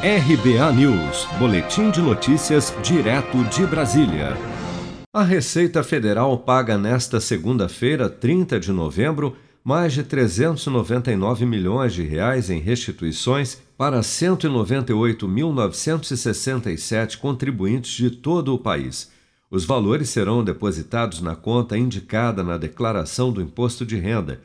RBA News, Boletim de Notícias, direto de Brasília. A Receita Federal paga nesta segunda-feira, 30 de novembro, mais de 399 milhões de reais em restituições para 198.967 contribuintes de todo o país. Os valores serão depositados na conta indicada na declaração do imposto de renda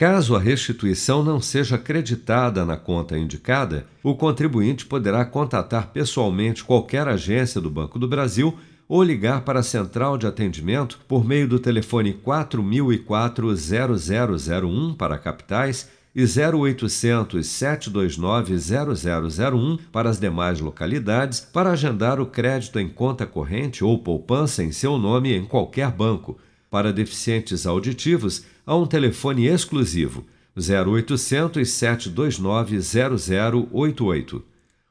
Caso a restituição não seja acreditada na conta indicada, o contribuinte poderá contatar pessoalmente qualquer agência do Banco do Brasil ou ligar para a central de atendimento por meio do telefone 4004 0001 para capitais e 0800 729 0001 para as demais localidades para agendar o crédito em conta corrente ou poupança em seu nome em qualquer banco. Para deficientes auditivos, há um telefone exclusivo 0800 729 0088.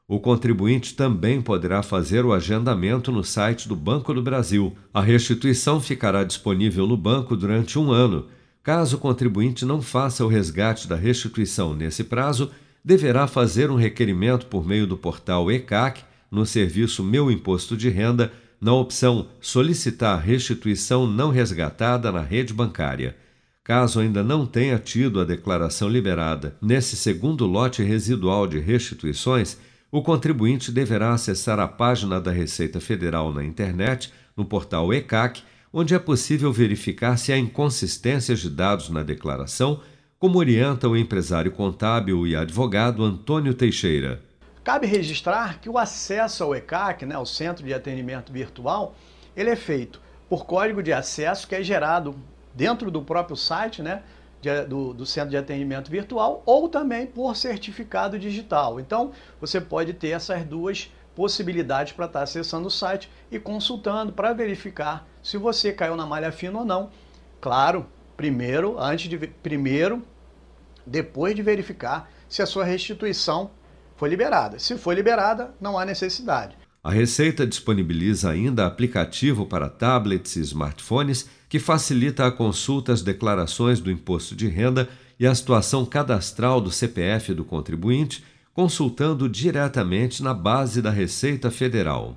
O contribuinte também poderá fazer o agendamento no site do Banco do Brasil. A restituição ficará disponível no banco durante um ano. Caso o contribuinte não faça o resgate da restituição nesse prazo, deverá fazer um requerimento por meio do portal ECAC no serviço Meu Imposto de Renda na opção Solicitar restituição não resgatada na rede bancária. Caso ainda não tenha tido a declaração liberada nesse segundo lote residual de restituições, o contribuinte deverá acessar a página da Receita Federal na internet, no portal ECAC, onde é possível verificar se há inconsistências de dados na declaração, como orienta o empresário contábil e advogado Antônio Teixeira. Cabe registrar que o acesso ao ECAC, né, o Centro de Atendimento Virtual, ele é feito por código de acesso que é gerado dentro do próprio site né, de, do, do, Centro de Atendimento Virtual ou também por certificado digital. Então, você pode ter essas duas possibilidades para estar acessando o site e consultando para verificar se você caiu na malha fina ou não. Claro, primeiro, antes de primeiro, depois de verificar se a sua restituição foi liberada. Se foi liberada, não há necessidade. A Receita disponibiliza ainda aplicativo para tablets e smartphones que facilita a consulta às declarações do imposto de renda e a situação cadastral do CPF do contribuinte, consultando diretamente na base da Receita Federal.